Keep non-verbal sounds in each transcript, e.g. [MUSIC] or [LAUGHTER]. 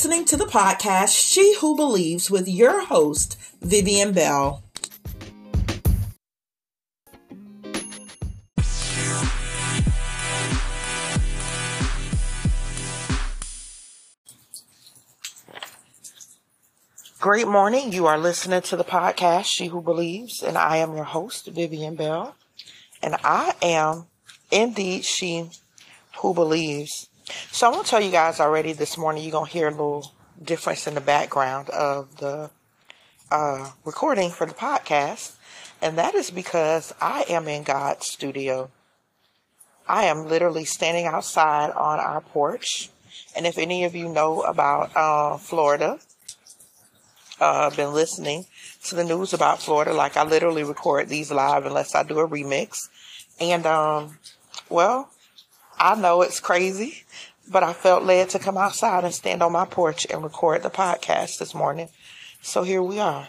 Listening to the podcast She Who Believes with your host, Vivian Bell. Great morning. You are listening to the podcast She Who Believes, and I am your host, Vivian Bell. And I am indeed she who believes. So I'm to tell you guys already this morning, you're going to hear a little difference in the background of the uh, recording for the podcast. And that is because I am in God's studio. I am literally standing outside on our porch. And if any of you know about uh, Florida, uh, been listening to the news about Florida, like I literally record these live unless I do a remix. And, um, well, I know it's crazy, but I felt led to come outside and stand on my porch and record the podcast this morning. So here we are.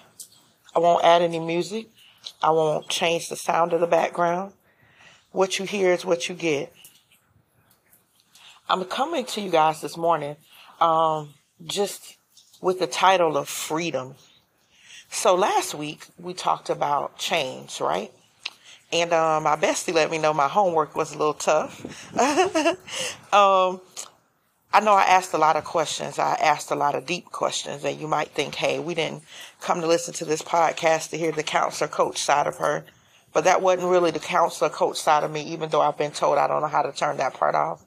I won't add any music. I won't change the sound of the background. What you hear is what you get. I'm coming to you guys this morning, um, just with the title of freedom. So last week we talked about change, right? And um, my bestie let me know my homework was a little tough. [LAUGHS] um, I know I asked a lot of questions. I asked a lot of deep questions, and you might think, hey, we didn't come to listen to this podcast to hear the counselor coach side of her. But that wasn't really the counselor coach side of me, even though I've been told I don't know how to turn that part off.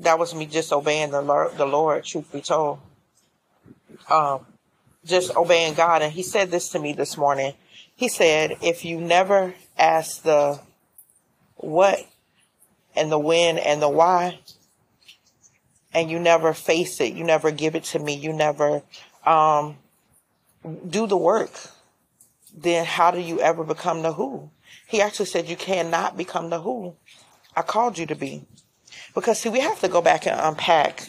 That was me just obeying the Lord, the Lord truth be told. Um, just obeying God. And he said this to me this morning. He said, if you never ask the what and the when and the why, and you never face it, you never give it to me, you never um, do the work, then how do you ever become the who? He actually said you cannot become the who I called you to be. Because see, we have to go back and unpack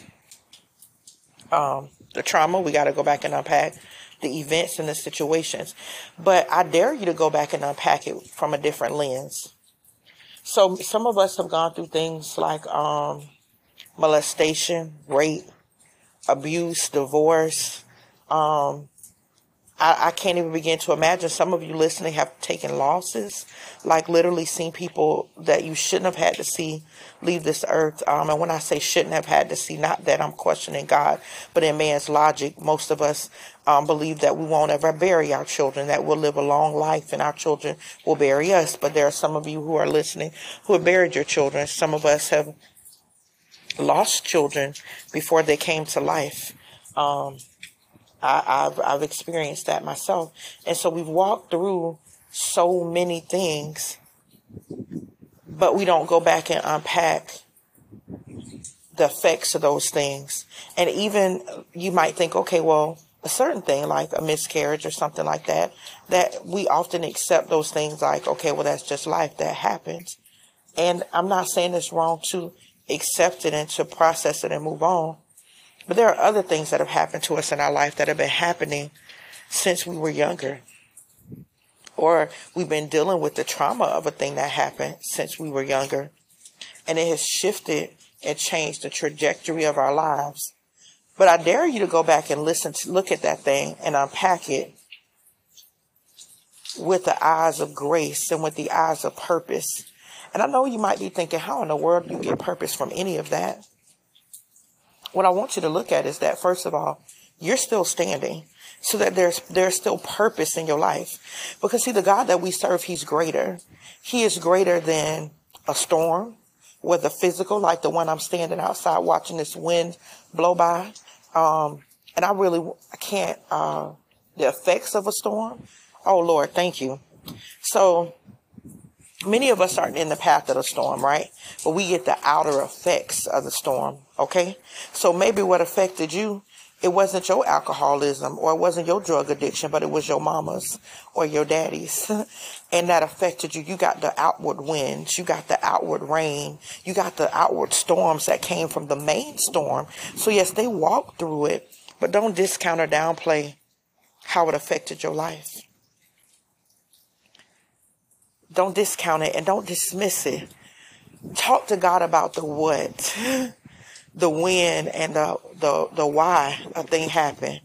um, the trauma. We got to go back and unpack the events and the situations. But I dare you to go back and unpack it from a different lens. So some of us have gone through things like um, molestation, rape, abuse, divorce. Um, I, I can't even begin to imagine. Some of you listening have taken losses, like literally seen people that you shouldn't have had to see leave this earth. Um, and when I say shouldn't have had to see, not that I'm questioning God, but in man's logic, most of us um, believe that we won't ever bury our children, that we'll live a long life and our children will bury us. But there are some of you who are listening who have buried your children. Some of us have lost children before they came to life. Um, I, have I've experienced that myself. And so we've walked through so many things, but we don't go back and unpack the effects of those things. And even you might think, okay, well, a certain thing like a miscarriage or something like that, that we often accept those things like, okay, well, that's just life that happens. And I'm not saying it's wrong to accept it and to process it and move on. But there are other things that have happened to us in our life that have been happening since we were younger. Or we've been dealing with the trauma of a thing that happened since we were younger. And it has shifted and changed the trajectory of our lives. But I dare you to go back and listen to look at that thing and unpack it with the eyes of grace and with the eyes of purpose. And I know you might be thinking, how in the world do you get purpose from any of that? what I want you to look at is that first of all, you're still standing so that there's there's still purpose in your life. Because see the God that we serve, he's greater. He is greater than a storm, whether physical, like the one I'm standing outside watching this wind blow by. Um, and I really I can't uh, the effects of a storm. Oh Lord, thank you. So many of us aren't in the path of the storm, right? But we get the outer effects of the storm, okay? So maybe what affected you, it wasn't your alcoholism or it wasn't your drug addiction, but it was your mama's or your daddy's. [LAUGHS] and that affected you. You got the outward winds. You got the outward rain. You got the outward storms that came from the main storm. So yes, they walked through it, but don't discount or downplay how it affected your life. Don't discount it and don't dismiss it. Talk to God about the what. the when and the, the, the why a thing happened.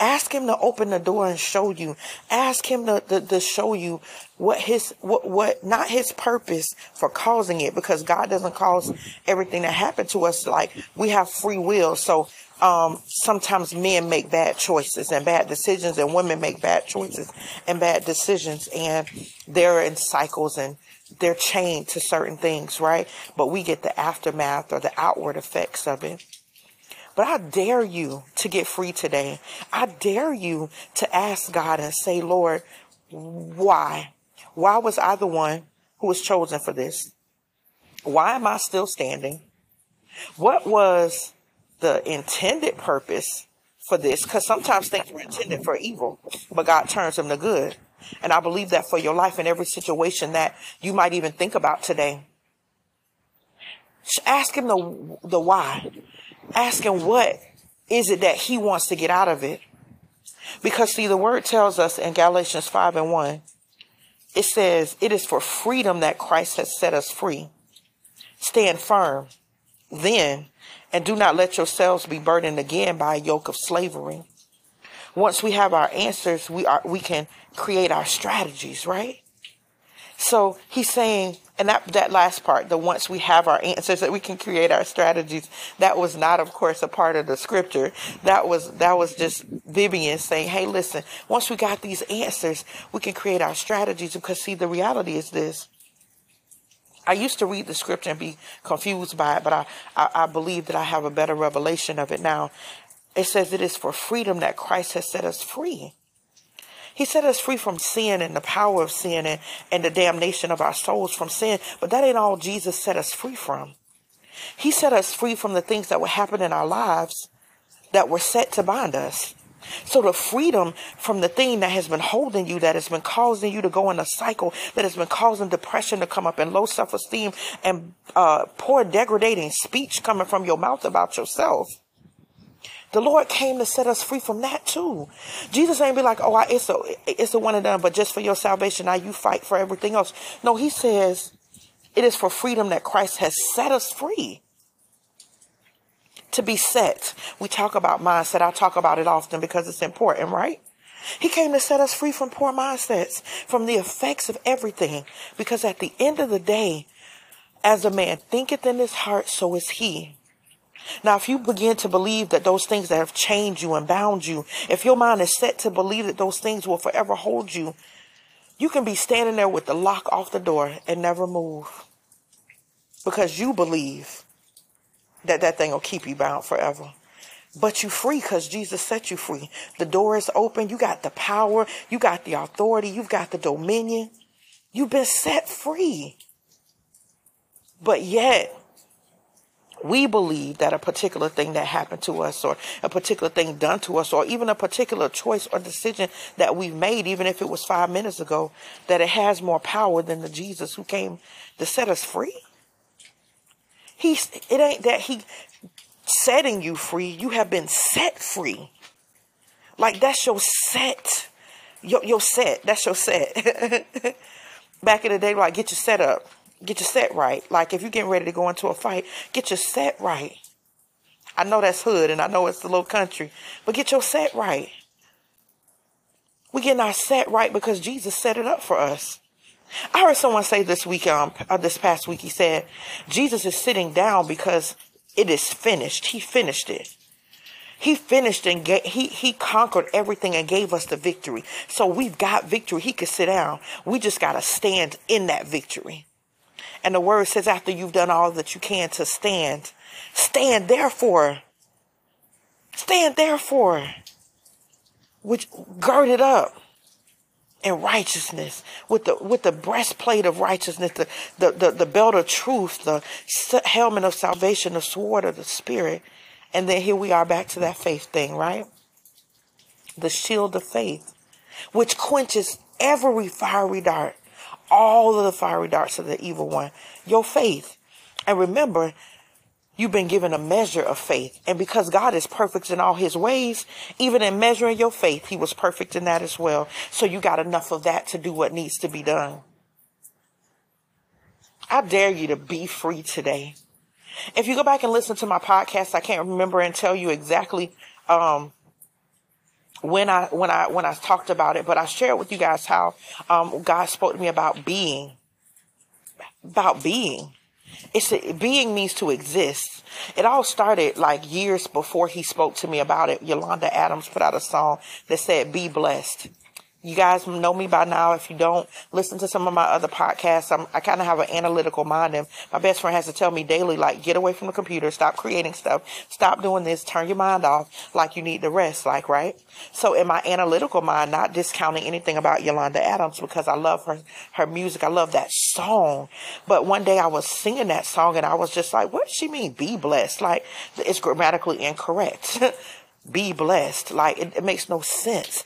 Ask him to open the door and show you. Ask him to, to, to, show you what his, what, what, not his purpose for causing it because God doesn't cause everything that happened to us. Like we have free will. So, um, sometimes men make bad choices and bad decisions and women make bad choices and bad decisions and they're in cycles and they're chained to certain things, right? But we get the aftermath or the outward effects of it. But I dare you to get free today. I dare you to ask God and say, Lord, why? Why was I the one who was chosen for this? Why am I still standing? What was the intended purpose for this? Because sometimes things were intended for evil, but God turns them to good. And I believe that for your life in every situation that you might even think about today. Ask him the, the why Ask him what is it that he wants to get out of it. Because see, the word tells us in Galatians 5 and 1, it says, it is for freedom that Christ has set us free. Stand firm then and do not let yourselves be burdened again by a yoke of slavery. Once we have our answers, we are, we can create our strategies, right? So he's saying, and that, that last part, the once we have our answers that we can create our strategies, that was not, of course, a part of the scripture. That was, that was just Vivian saying, Hey, listen, once we got these answers, we can create our strategies because see, the reality is this. I used to read the scripture and be confused by it, but I, I, I believe that I have a better revelation of it now. It says it is for freedom that Christ has set us free. He set us free from sin and the power of sin and, and the damnation of our souls from sin. But that ain't all Jesus set us free from. He set us free from the things that would happen in our lives that were set to bind us. So the freedom from the thing that has been holding you, that has been causing you to go in a cycle, that has been causing depression to come up and low self-esteem and uh, poor degrading speech coming from your mouth about yourself. The Lord came to set us free from that too. Jesus ain't be like, oh, I, it's a, it's a one and done, but just for your salvation, now you fight for everything else. No, he says it is for freedom that Christ has set us free. To be set. We talk about mindset. I talk about it often because it's important, right? He came to set us free from poor mindsets, from the effects of everything. Because at the end of the day, as a man thinketh in his heart, so is he. Now, if you begin to believe that those things that have chained you and bound you, if your mind is set to believe that those things will forever hold you, you can be standing there with the lock off the door and never move because you believe that that thing will keep you bound forever. But you free because Jesus set you free. The door is open. You got the power. You got the authority. You've got the dominion. You've been set free. But yet, we believe that a particular thing that happened to us or a particular thing done to us or even a particular choice or decision that we've made, even if it was five minutes ago, that it has more power than the Jesus who came to set us free. He's, it ain't that he setting you free. You have been set free. Like that's your set. Your, your set. That's your set. [LAUGHS] Back in the day, like get your set up. Get your set right. Like if you're getting ready to go into a fight, get your set right. I know that's hood and I know it's the little country, but get your set right. We getting our set right because Jesus set it up for us. I heard someone say this week, um, uh, this past week, he said, Jesus is sitting down because it is finished. He finished it. He finished and he, he conquered everything and gave us the victory. So we've got victory. He could sit down. We just got to stand in that victory. And the word says, after you've done all that you can to stand, stand therefore. Stand therefore. Which gird it up in righteousness with the with the breastplate of righteousness the, the the, the belt of truth the helmet of salvation the sword of the spirit and then here we are back to that faith thing right the shield of faith which quenches every fiery dart all of the fiery darts of the evil one. Your faith. And remember, you've been given a measure of faith. And because God is perfect in all his ways, even in measuring your faith, he was perfect in that as well. So you got enough of that to do what needs to be done. I dare you to be free today. If you go back and listen to my podcast, I can't remember and tell you exactly, um, when I when I when I talked about it, but I shared with you guys how um, God spoke to me about being, about being. It's a, being means to exist. It all started like years before He spoke to me about it. Yolanda Adams put out a song that said, "Be blessed." You guys know me by now. If you don't listen to some of my other podcasts, I'm, i kind of have an analytical mind and my best friend has to tell me daily, like, get away from the computer, stop creating stuff, stop doing this, turn your mind off, like you need the rest, like, right? So in my analytical mind, not discounting anything about Yolanda Adams because I love her, her music. I love that song. But one day I was singing that song and I was just like, what does she mean? Be blessed. Like, it's grammatically incorrect. [LAUGHS] Be blessed. Like, it, it makes no sense.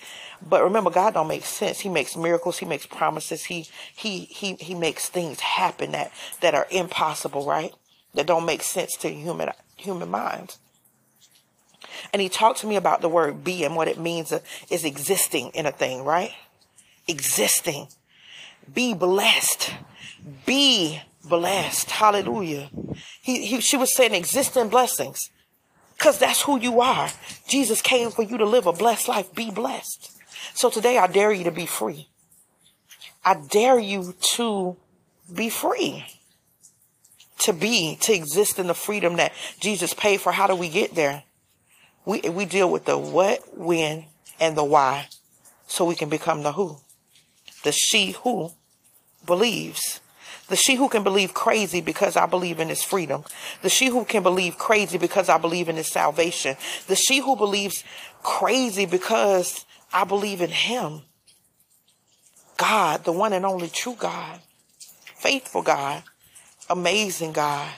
But remember, God don't make sense. He makes miracles. He makes promises. He, he, he, he makes things happen that, that are impossible, right? That don't make sense to human, human minds. And he talked to me about the word be and what it means is existing in a thing, right? Existing. Be blessed. Be blessed. Hallelujah. He, he, she was saying existing blessings because that's who you are. Jesus came for you to live a blessed life. Be blessed. So today I dare you to be free. I dare you to be free. To be, to exist in the freedom that Jesus paid for. How do we get there? We, we deal with the what, when, and the why so we can become the who. The she who believes. The she who can believe crazy because I believe in his freedom. The she who can believe crazy because I believe in his salvation. The she who believes crazy because I believe in him. God, the one and only true God, faithful God, amazing God,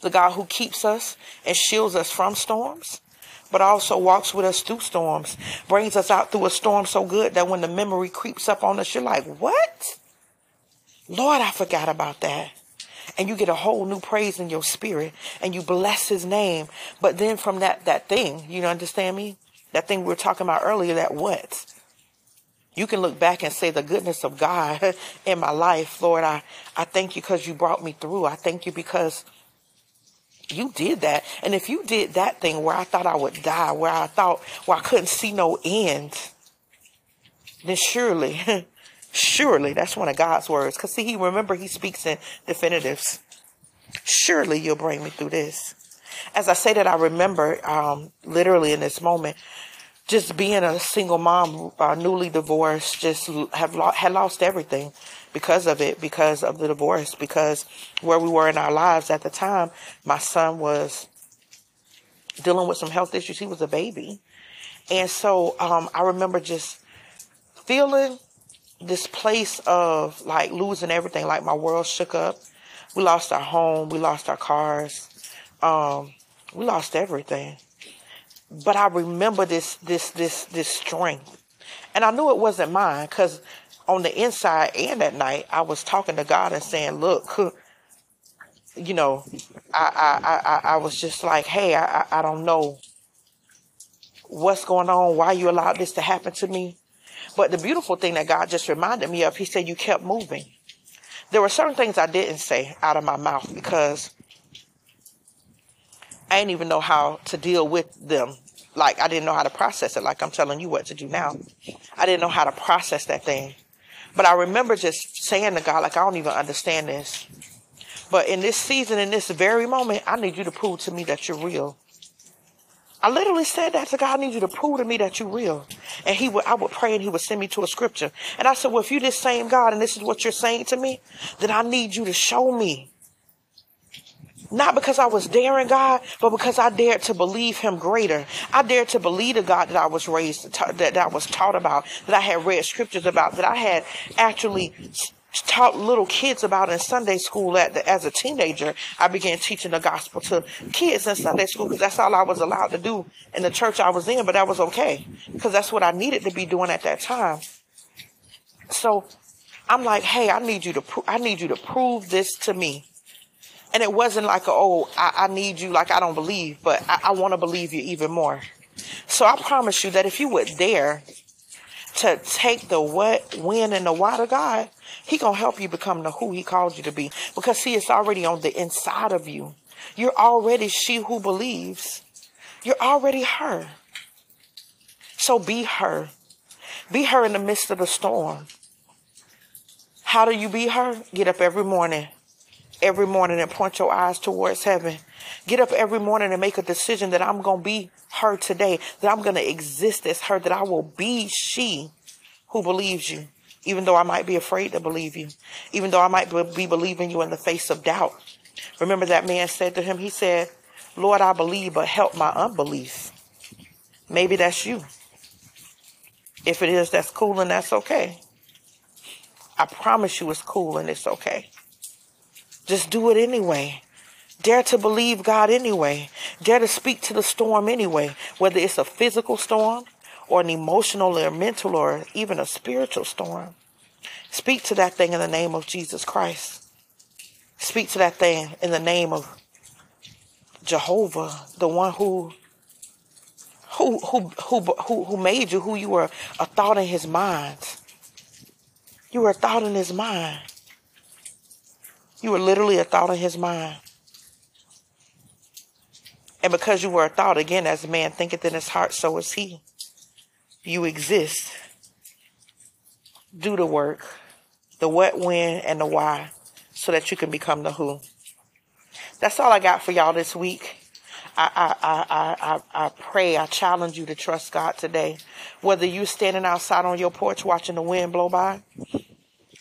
the God who keeps us and shields us from storms, but also walks with us through storms, brings us out through a storm so good that when the memory creeps up on us, you're like, what? Lord, I forgot about that. And you get a whole new praise in your spirit and you bless his name. But then from that, that thing, you understand me? That thing we were talking about earlier, that what? You can look back and say the goodness of God [LAUGHS] in my life. Lord, I, I thank you because you brought me through. I thank you because you did that. And if you did that thing where I thought I would die, where I thought, where I couldn't see no end, then surely, [LAUGHS] surely that's one of God's words. Cause see, he remember he speaks in definitives. Surely you'll bring me through this. As I say that, I remember, um, literally in this moment, just being a single mom, uh, newly divorced, just have lo- had lost everything because of it, because of the divorce, because where we were in our lives at the time, my son was dealing with some health issues. He was a baby. And so, um, I remember just feeling this place of like losing everything, like my world shook up. We lost our home. We lost our cars. Um, we lost everything but I remember this this this this strength, and I knew it wasn't mine because on the inside and at night I was talking to God and saying, "Look, [LAUGHS] you know, I I I, I was just like, hey, I I don't know what's going on, why you allowed this to happen to me." But the beautiful thing that God just reminded me of, He said, "You kept moving." There were certain things I didn't say out of my mouth because I didn't even know how to deal with them. Like I didn't know how to process it. Like I'm telling you what to do now. I didn't know how to process that thing. But I remember just saying to God, like, I don't even understand this. But in this season, in this very moment, I need you to prove to me that you're real. I literally said that to God. I need you to prove to me that you're real. And he would, I would pray and he would send me to a scripture. And I said, well, if you're this same God and this is what you're saying to me, then I need you to show me not because I was daring God, but because I dared to believe him greater. I dared to believe the God that I was raised, that, I was taught about, that I had read scriptures about, that I had actually taught little kids about in Sunday school the, as a teenager. I began teaching the gospel to kids in Sunday school because that's all I was allowed to do in the church I was in, but that was okay because that's what I needed to be doing at that time. So I'm like, hey, I need you to, pro- I need you to prove this to me. And it wasn't like, oh, I, I need you like I don't believe, but I, I want to believe you even more. So I promise you that if you would dare, to take the what, when, and the why to God, He gonna help you become the who He called you to be. Because see, it's already on the inside of you. You're already she who believes. You're already her. So be her. Be her in the midst of the storm. How do you be her? Get up every morning. Every morning and point your eyes towards heaven. Get up every morning and make a decision that I'm going to be her today, that I'm going to exist as her, that I will be she who believes you, even though I might be afraid to believe you, even though I might be believing you in the face of doubt. Remember that man said to him, he said, Lord, I believe, but help my unbelief. Maybe that's you. If it is, that's cool and that's okay. I promise you it's cool and it's okay. Just do it anyway. Dare to believe God anyway. Dare to speak to the storm anyway, whether it's a physical storm or an emotional or mental or even a spiritual storm. Speak to that thing in the name of Jesus Christ. Speak to that thing in the name of Jehovah, the one who who who who who, made you who you were a thought in his mind. You were a thought in his mind. You were literally a thought in his mind. And because you were a thought, again, as a man thinketh in his heart, so is he. You exist. Do the work, the what, when, and the why, so that you can become the who. That's all I got for y'all this week. I, I, I, I, I pray, I challenge you to trust God today. Whether you're standing outside on your porch watching the wind blow by,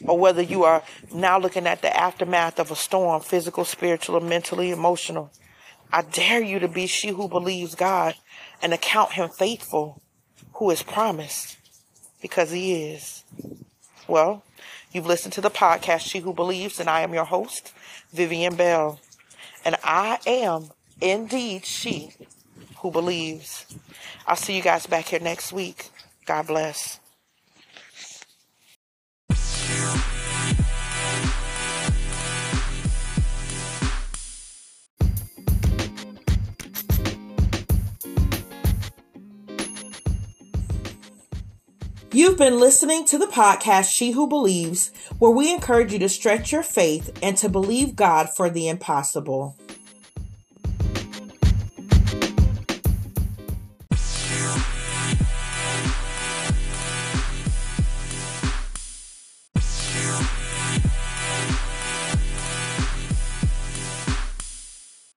or whether you are now looking at the aftermath of a storm, physical, spiritual, or mentally, emotional. I dare you to be she who believes God and account him faithful who is promised because he is. Well, you've listened to the podcast, She Who Believes, and I am your host, Vivian Bell. And I am indeed she who believes. I'll see you guys back here next week. God bless. You've been listening to the podcast She Who Believes, where we encourage you to stretch your faith and to believe God for the impossible.